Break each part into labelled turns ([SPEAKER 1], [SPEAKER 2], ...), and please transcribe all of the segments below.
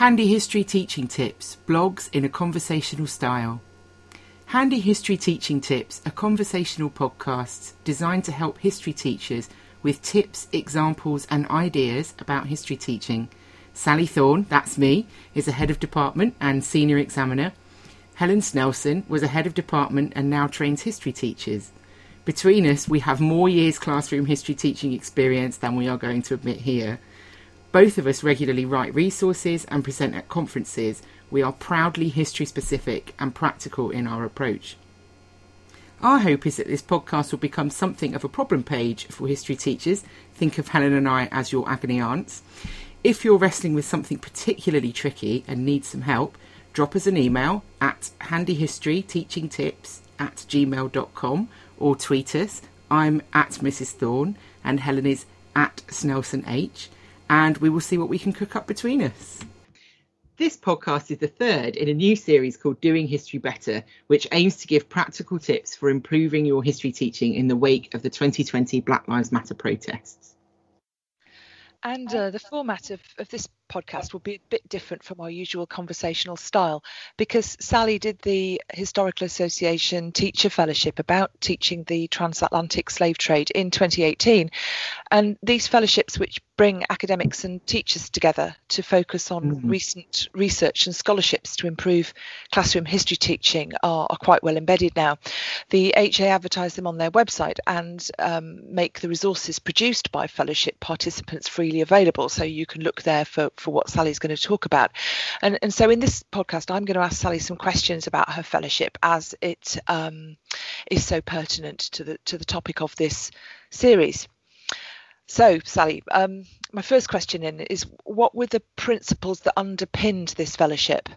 [SPEAKER 1] Handy History Teaching Tips, blogs in a conversational style. Handy History Teaching Tips are conversational podcasts designed to help history teachers with tips, examples, and ideas about history teaching. Sally Thorne, that's me, is a head of department and senior examiner. Helen Snelson was a head of department and now trains history teachers. Between us, we have more years classroom history teaching experience than we are going to admit here. Both of us regularly write resources and present at conferences. We are proudly history specific and practical in our approach. Our hope is that this podcast will become something of a problem page for history teachers. Think of Helen and I as your agony aunts. If you're wrestling with something particularly tricky and need some help, drop us an email at handyhistoryteachingtips at gmail.com or tweet us. I'm at Mrs. Thorne and Helen is at Snelson H and we will see what we can cook up between us. This podcast is the third in a new series called Doing History Better, which aims to give practical tips for improving your history teaching in the wake of the 2020 Black Lives Matter protests.
[SPEAKER 2] And uh, the format of, of this podcast will be a bit different from our usual conversational style because Sally did the Historical Association Teacher Fellowship about teaching the transatlantic slave trade in 2018. And these fellowships, which bring academics and teachers together to focus on mm-hmm. recent research and scholarships to improve classroom history teaching, are, are, quite well embedded now. The HA advertise them on their website and um, make the resources produced by fellowship participants freely available. So you can look there for, for what Sally's going to talk about. And, and so in this podcast, I'm going to ask Sally some questions about her fellowship as it um, is so pertinent to the to the topic of this series. So, Sally, um, my first question in is what were the principles that underpinned this fellowship?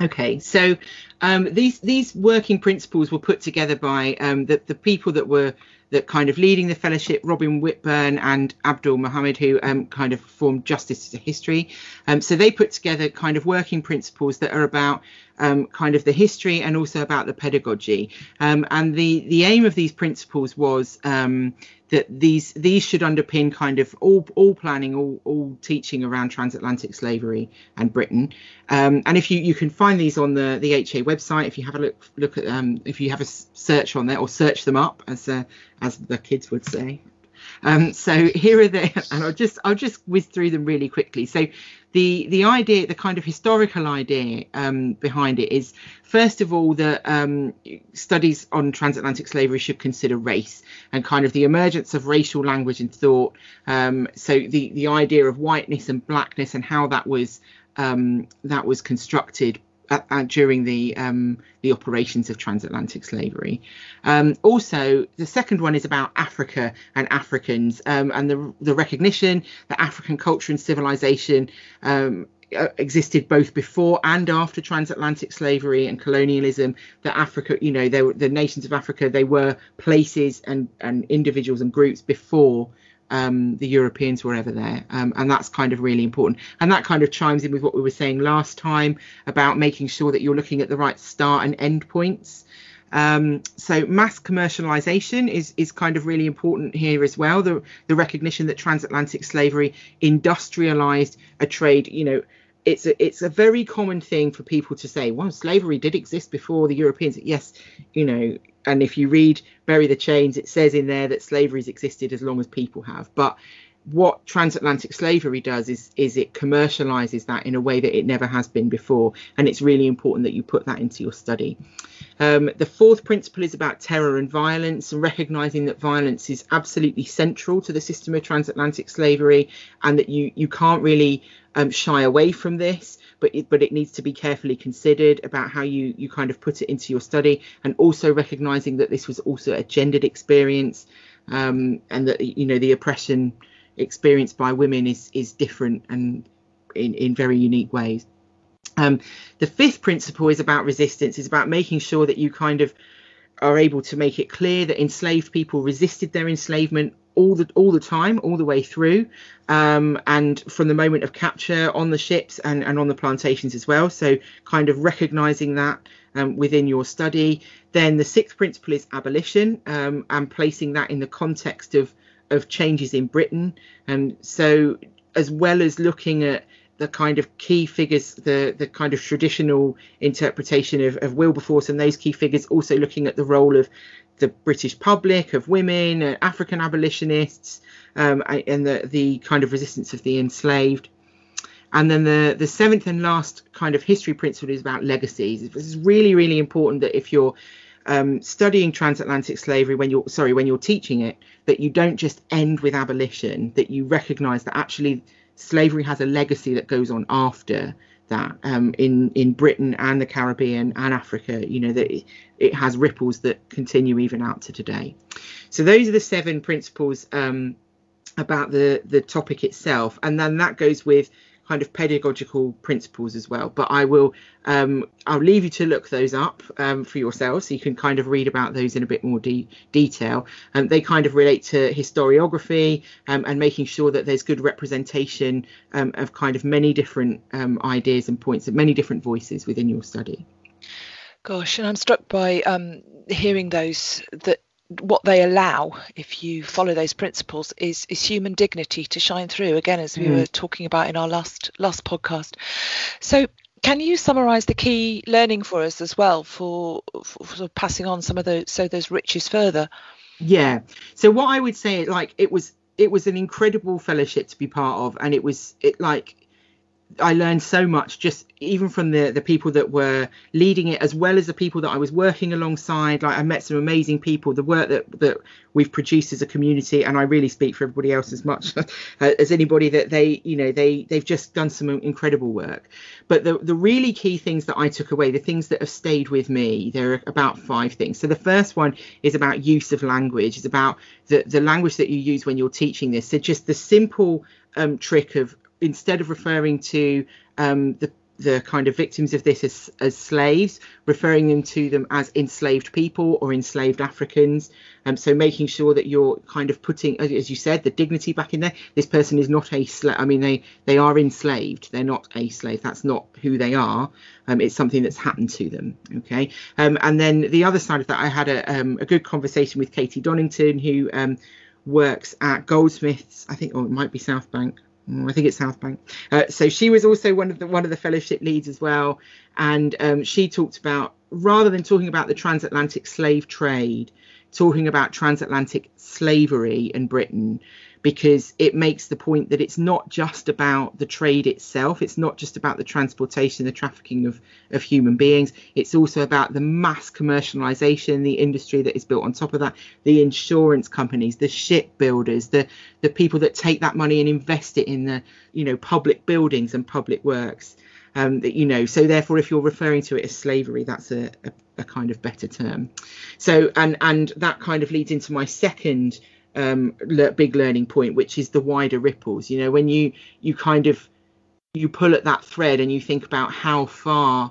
[SPEAKER 1] Okay, so um, these these working principles were put together by um, the the people that were that kind of leading the fellowship, Robin Whitburn and Abdul Mohamud, who um, kind of formed Justice to History. Um, so they put together kind of working principles that are about um, kind of the history and also about the pedagogy. Um, and the the aim of these principles was um, that these these should underpin kind of all all planning, all all teaching around transatlantic slavery and Britain. Um, and if you you can find these on the the HA website, if you have a look look at um, if you have a search on there or search them up as uh, as the kids would say. Um, so here are the, and I'll just I'll just whiz through them really quickly. So the the idea, the kind of historical idea um, behind it is, first of all, that um, studies on transatlantic slavery should consider race and kind of the emergence of racial language and thought. Um, so the the idea of whiteness and blackness and how that was um, that was constructed during the um, the operations of transatlantic slavery. Um, also, the second one is about Africa and Africans um, and the the recognition that African culture and civilization um, uh, existed both before and after transatlantic slavery and colonialism that africa you know were the nations of africa they were places and and individuals and groups before um, the Europeans were ever there. Um, and that's kind of really important. And that kind of chimes in with what we were saying last time about making sure that you're looking at the right start and end points. Um, so mass commercialization is is kind of really important here as well. The the recognition that transatlantic slavery industrialized a trade, you know, it's a it's a very common thing for people to say, well, slavery did exist before the Europeans. Yes, you know, and if you read Bury the Chains, it says in there that slavery's existed as long as people have. But what transatlantic slavery does is is it commercializes that in a way that it never has been before. And it's really important that you put that into your study. Um, the fourth principle is about terror and violence and recognizing that violence is absolutely central to the system of transatlantic slavery and that you you can't really um, shy away from this but it, but it needs to be carefully considered about how you you kind of put it into your study and also recognizing that this was also a gendered experience um, and that you know the oppression experienced by women is is different and in, in very unique ways. Um, the fifth principle is about resistance. Is about making sure that you kind of are able to make it clear that enslaved people resisted their enslavement all the all the time, all the way through, um, and from the moment of capture on the ships and, and on the plantations as well. So kind of recognizing that um, within your study. Then the sixth principle is abolition um, and placing that in the context of of changes in Britain. And so, as well as looking at the kind of key figures, the the kind of traditional interpretation of, of Wilberforce and those key figures, also looking at the role of the British public, of women, uh, African abolitionists, um, and the the kind of resistance of the enslaved. And then the the seventh and last kind of history principle is about legacies. Is really really important that if you're um, studying transatlantic slavery when you're sorry when you're teaching it that you don't just end with abolition that you recognize that actually slavery has a legacy that goes on after that um, in in Britain and the Caribbean and Africa. You know that it, has ripples that continue even out to today. So those are the seven principles um, about the the topic itself, and then that goes with kind of pedagogical principles as well. But I will um, I'll leave you to look those up um, for yourself, so you can kind of read about those in a bit more de- detail. Um, they kind of relate to historiography um, and making sure that there's good representation um, of kind of many different um, ideas and points of many different voices within your study.
[SPEAKER 2] Gosh, and I'm struck by hearing those that what they allow if you follow those principles is is human dignity to shine through again as we mm. were talking about in our last last podcast. So can you summarize the key learning for us as well for, for, for passing on some of those so those riches further?
[SPEAKER 1] Yeah. So what i would say like it was it was an incredible fellowship to be part of and it was it like I learned so much just even from the the people that were leading it as well as the people that I was working alongside. Like I met some amazing people. The work that that we've produced as a community and I really speak for everybody else as much as anybody that they you know they they've just done some incredible work. But the the really key things that I took away the things that have stayed with me there are about five things. So the first one is about use of language. It's about the the language that you use when you're teaching this. So just the simple um, trick of instead of referring to um, the the kind of victims of this as, as slaves, referring them to them as enslaved people or enslaved Africans. Um, so making sure that you're kind of putting, as you said, the dignity back in there. This person is not a slave. I mean, they they are enslaved. They're not a slave. That's not who they are. Um, it's something that's happened to them. Okay. Um, and then the other side of that, I had a, um, a good conversation with Katie Donington, who um, works at Goldsmiths. I think, or it might be South Bank. I think it's South Bank. Uh, so she was also one of the one of the fellowship leads as well, and um, she talked about rather than talking about the transatlantic slave trade, talking about transatlantic slavery in Britain, because it makes the point that it's not just about the trade itself, it's not just about the transportation, the trafficking of, of human beings, it's also about the mass commercialization, the industry that is built on top of that, the insurance companies, the shipbuilders, the the people that take that money and invest it in the you know public buildings and public works. Um, that you know, so therefore, if you're referring to it as slavery, that's a, a, a kind of better term. So, and and that kind of leads into my second um, le- big learning point, which is the wider ripples. You know, when you you kind of you pull at that thread and you think about how far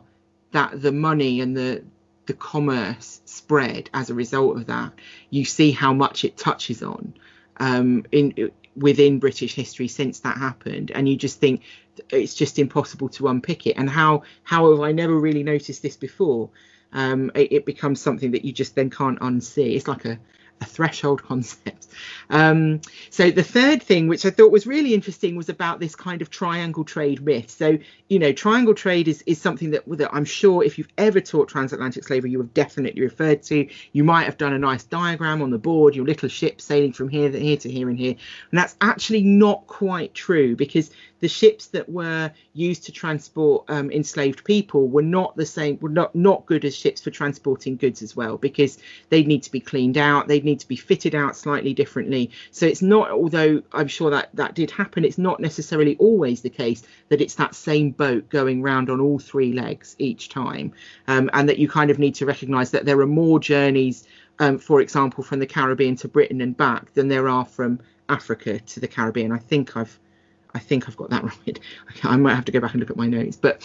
[SPEAKER 1] that the money and the the commerce spread as a result of that, you see how much it touches on um, in within British history since that happened, and you just think it's just impossible to unpick it. And how how have I never really noticed this before? Um, it, it, becomes something that you just then can't unsee. It's like a a threshold concept. Um, so the third thing, which I thought was really interesting, was about this kind of triangle trade myth. So you know, triangle trade is is something that, that I'm sure if you've ever taught transatlantic slavery, you have definitely referred to. You might have done a nice diagram on the board, your little ship sailing from here to here to here and here, and that's actually not quite true because the ships that were used to transport um, enslaved people were not the same, were not, not good as ships for transporting goods as well, because they'd need to be cleaned out, they'd need to be fitted out slightly differently. So it's not, although I'm sure that that did happen, it's not necessarily always the case that it's that same boat going round on all three legs each time, um, and that you kind of need to recognise that there are more journeys. Um, for example, from the Caribbean to Britain and back than there are from Africa to the Caribbean. I think I've I think I've got that right. I might have to go back and look at my notes. But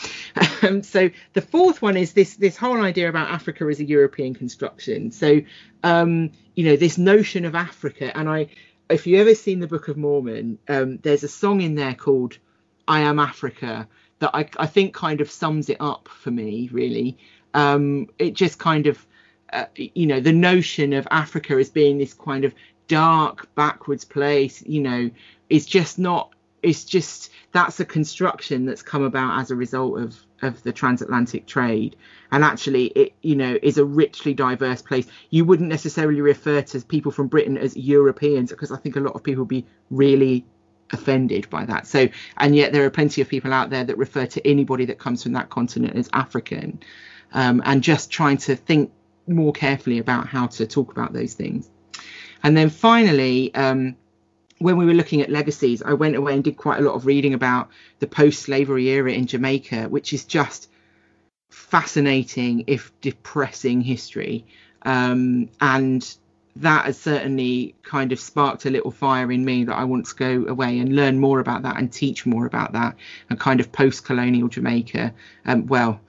[SPEAKER 1] um, so the fourth one is this this whole idea about Africa as a European construction. So um, you know this notion of Africa, and I, if you ever seen the Book of Mormon, um, there's a song in there called "I Am Africa" that I, I think kind of sums it up for me. Really, um, it just kind of uh, you know the notion of Africa as being this kind of dark backwards place, you know, is just not it's just that's a construction that's come about as a result of of the transatlantic trade. And actually it you know is a richly diverse place. You wouldn't necessarily refer to people from britain as europeans because i think a lot of people would be really offended by that. So and yet there are plenty of people out there that refer to anybody that comes from that continent as african um, and just trying to think more carefully about how to talk about those things. And then finally um, when we were looking at legacies, I went away and did quite a lot of reading about the post-slavery era in Jamaica, which is just fascinating, if depressing, history. Um, and that has certainly kind of sparked a little fire in me that I want to go away and learn more about that and teach more about that and kind of post-colonial Jamaica. Um, well,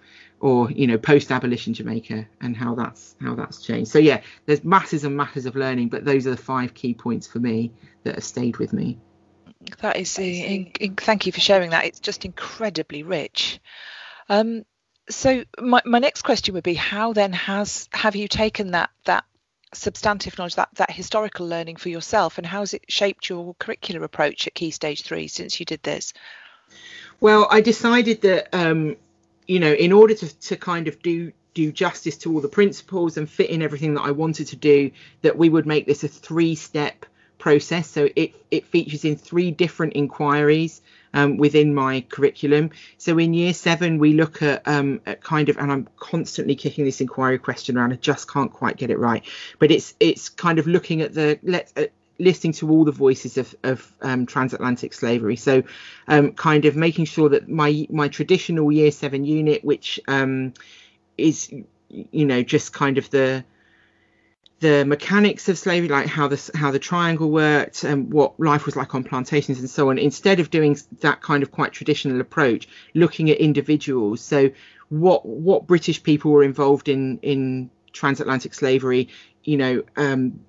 [SPEAKER 1] or you know post-abolition Jamaica and how that's how that's changed. So yeah, there's masses and masses of learning, but those are the five key points for me that have stayed with me.
[SPEAKER 2] That is, uh, in, in, thank you for sharing that. It's just incredibly rich. Um, so my, my next question would be, how then has have you taken that that substantive knowledge, that that historical learning for yourself, and how has it shaped your curricular approach at Key Stage Three since you did this?
[SPEAKER 1] Well, I decided that um, you know, in order to, to kind of do do justice to all the principles and fit in everything that I wanted to do, that we would make this a three step process. So it it features in three different inquiries um, within my curriculum. So in year seven, we look at, um, at kind of, and I'm constantly kicking this inquiry question around. I just can't quite get it right, but it's it's kind of looking at the let's. Listening to all the voices of, of um, transatlantic slavery. So, um, kind of making sure that my my traditional year seven unit, which um, is you know just kind of the the mechanics of slavery, like how the how the triangle worked and what life was like on plantations and so on. Instead of doing that kind of quite traditional approach, looking at individuals. So what what British people were involved in in transatlantic slavery, you know, um,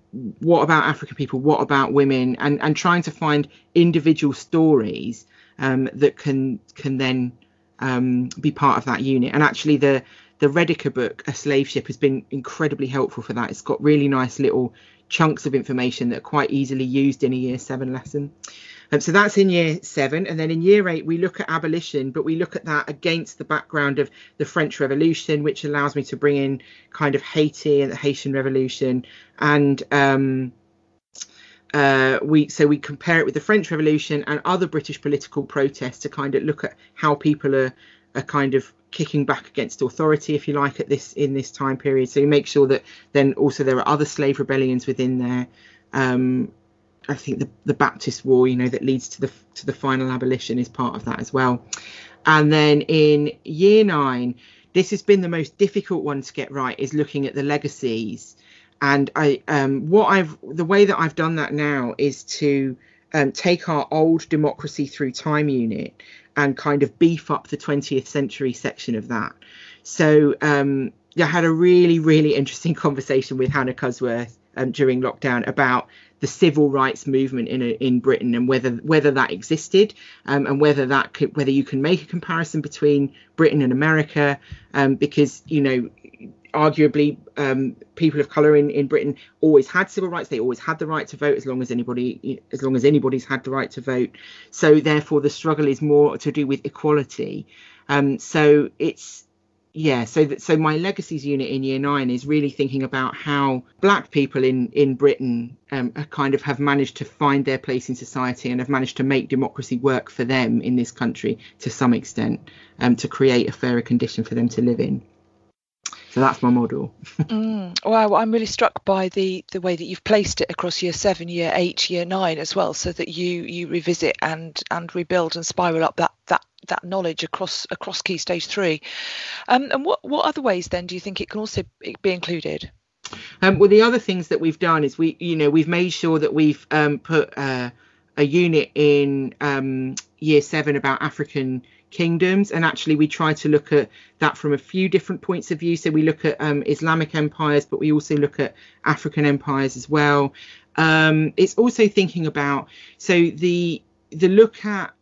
[SPEAKER 1] what about African people? What about women? And and trying to find individual stories um, that can can then um, be part of that unit. And actually, the the Rediker book, A Slave Ship, has been incredibly helpful for that. It's got really nice little chunks of information that are quite easily used in a year seven lesson. Um, so that's in year seven. And then in year eight, we look at abolition, but we look at that against the background of the French Revolution, which allows me to bring in kind of Haiti and the Haitian Revolution. And um, uh, we so we compare it with the French Revolution and other British political protests to kind of look at how people are, are kind of kicking back against authority, if you like, at this in this time period. So you make sure that then also there are other slave rebellions within there. Um, I think the, the Baptist War, you know, that leads to the to the final abolition is part of that as well. And then in year nine, this has been the most difficult one to get right is looking at the legacies. And I um, what I've the way that I've done that now is to um, take our old democracy through time unit and kind of beef up the 20th century section of that. So um, I had a really really interesting conversation with Hannah Cusworth um, during lockdown about the civil rights movement in in Britain and whether whether that existed um, and whether that could, whether you can make a comparison between Britain and America um, because you know arguably um, people of color in, in Britain always had civil rights. They always had the right to vote as long as anybody as long as anybody's had the right to vote. So therefore the struggle is more to do with equality. Um, so it's yeah so that so my legacies unit in year nine is really thinking about how black people in in britain um, kind of have managed to find their place in society and have managed to make democracy work for them in this country to some extent um, to create a fairer condition for them to live in so that's my model.
[SPEAKER 2] mm, wow, I'm really struck by the the way that you've placed it across year seven, year eight, year nine as well, so that you you revisit and and rebuild and spiral up that that that knowledge across across key stage three. Um, and what what other ways then do you think it can also be included?
[SPEAKER 1] Um, well, the other things that we've done is we you know we've made sure that we've um, put uh, a unit in um, year seven about African kingdoms and actually we try to look at that from a few different points of view so we look at um, islamic empires but we also look at african empires as well um, it's also thinking about so the the look at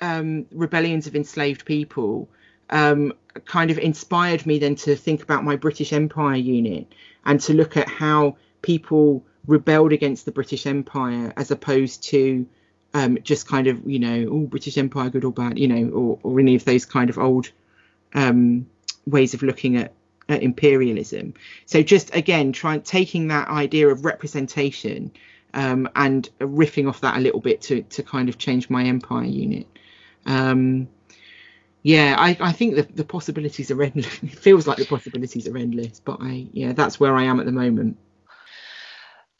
[SPEAKER 1] um, rebellions of enslaved people um, kind of inspired me then to think about my british empire unit and to look at how people rebelled against the british empire as opposed to um, just kind of you know oh British Empire good or bad you know or, or any of those kind of old um, ways of looking at, at imperialism. So just again trying taking that idea of representation um, and riffing off that a little bit to to kind of change my empire unit. Um, yeah, I, I think the, the possibilities are endless. It feels like the possibilities are endless, but I yeah, that's where I am at the moment.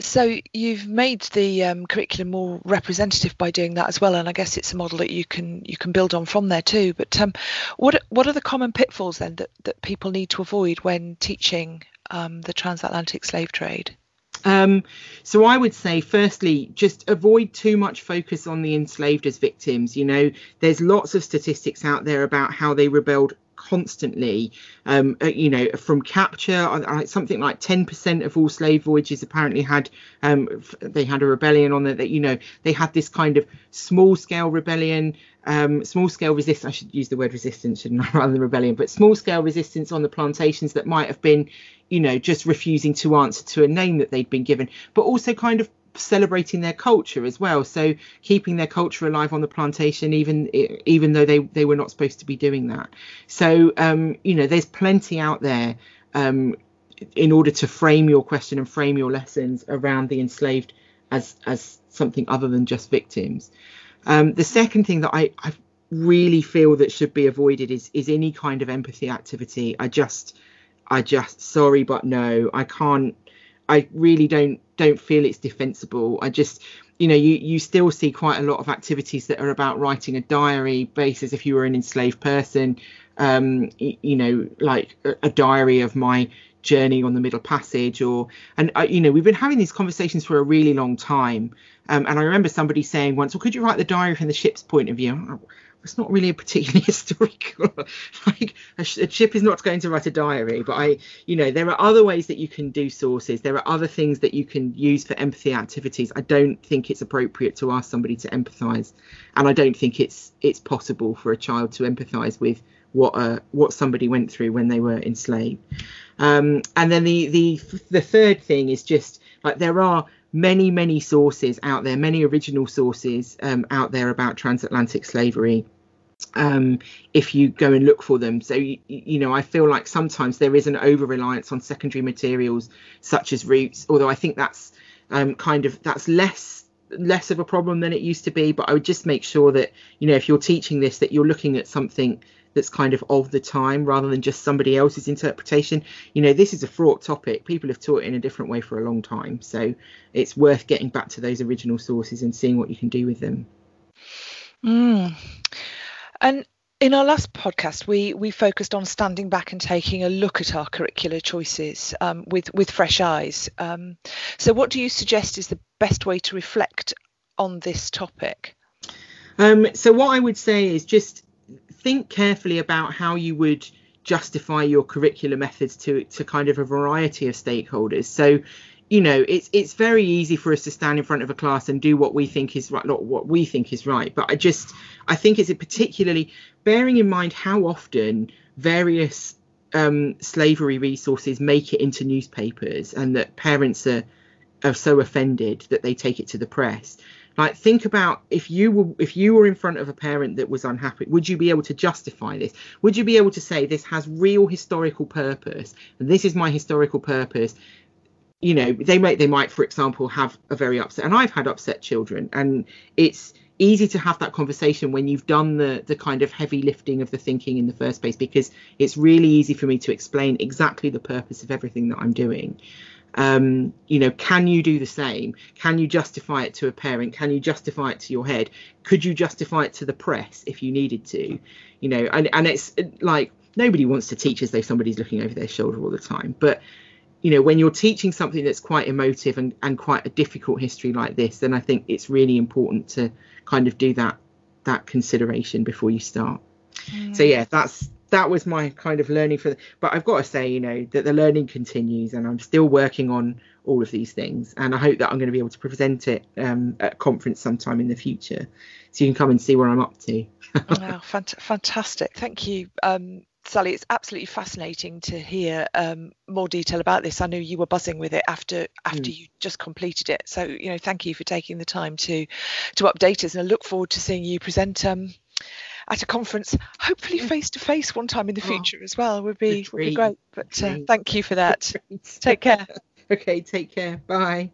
[SPEAKER 2] So you've made the um, curriculum more representative by doing that as well, and I guess it's a model that you can you can build on from there too. But um, what what are the common pitfalls then that, that people need to avoid when teaching um, the transatlantic slave trade?
[SPEAKER 1] Um, so I would say, firstly, just avoid too much focus on the enslaved as victims. You know, there's lots of statistics out there about how they rebelled constantly. Um, uh, you know, from capture, something like 10% of all slave voyages apparently had um, they had a rebellion on it. That you know they had this kind of small scale rebellion. Um, small scale resistance, I should use the word resistance shouldn't I, rather than rebellion, but small scale resistance on the plantations that might have been, you know, just refusing to answer to a name that they'd been given, but also kind of celebrating their culture as well. So keeping their culture alive on the plantation even even though they they were not supposed to be doing that. So um you know there's plenty out there um in order to frame your question and frame your lessons around the enslaved as as something other than just victims um the second thing that i i really feel that should be avoided is is any kind of empathy activity i just i just sorry but no i can't I really don't don't feel it's defensible. I just you know you you still see quite a lot of activities that are about writing a diary basis if you were an enslaved person um you know like a, a diary of my journey on the middle passage or and uh, you know we've been having these conversations for a really long time. Um, and i remember somebody saying once well could you write the diary from the ship's point of view? It's not really a particularly historical like a, a, ship is not going to write a diary. But i you know there are other ways that you can do sources. There are other things that you can use for empathy activities. I don't think it's appropriate to ask somebody to empathize. And i don't think it's it's possible for a child to empathize with what uh, what somebody went through when they were enslaved um, and then the the the third thing is just like there are many, many sources out there, many original sources um, out there about transatlantic slavery. Um, if you go and look for them, so you, you know, I feel like sometimes there is an over reliance on secondary materials such as roots, although I think that's um, kind of that's less less of a problem than it used to be. But I would just make sure that you know if you're teaching this, that you're looking at something that's kind of of the time rather than just somebody else's interpretation. You know, this is a fraught topic. People have taught it in a different way for a long time. So it's worth getting back to those original sources and seeing what you can do with them.
[SPEAKER 2] Mm. And in our last podcast, we we focused on standing back and taking a look at our curricular choices um, with with fresh eyes. Um, so, what do you suggest is the best way to reflect on this topic?
[SPEAKER 1] Um, so, what I would say is just think carefully about how you would justify your curricular methods to to kind of a variety of stakeholders. So, you know, it's it's very easy for us to stand in front of a class and do what we think is right, not what we think is right. But I just I think it's particularly bearing in mind how often various um, slavery resources make it into newspapers and that parents are are so offended that they take it to the press like think about if you were if you were in front of a parent that was unhappy, would you be able to justify this? Would you be able to say this has real historical purpose and this is my historical purpose? You know, they might they might, for example, have a very upset and I've had upset children and it's easy to have that conversation when you've done the the kind of heavy lifting of the thinking in the first place because it's really easy for me to explain exactly the purpose of everything that I'm doing um, you know, can you do the same? Can you justify it to a parent? Can you justify it to your head? Could you justify it to the press if you needed to? You know, and, and it's like nobody wants to teach as though somebody's looking over their shoulder all the time. But, you know, when you're teaching something that's quite emotive and, and quite a difficult history like this, then I think it's really important to kind of do that that consideration before you start. Mm. So yeah, that's that was my kind of learning for the, but i've got to say you know that the learning continues and i'm still working on all of these things and i hope that i'm going to be able to present it um, at a conference sometime in the future so you can come and see where i'm up to
[SPEAKER 2] wow fant- fantastic thank you um, Sally, it's absolutely fascinating to hear um, more detail about this. I know you were buzzing with it after after mm. you just completed it. So, you know, thank you for taking the time to to update us, and I look forward to seeing you present um, at a conference, hopefully face to face one time in the oh, future oh, as well. Would be would be great. But uh, thank you for that. take care.
[SPEAKER 1] okay, take care. Bye.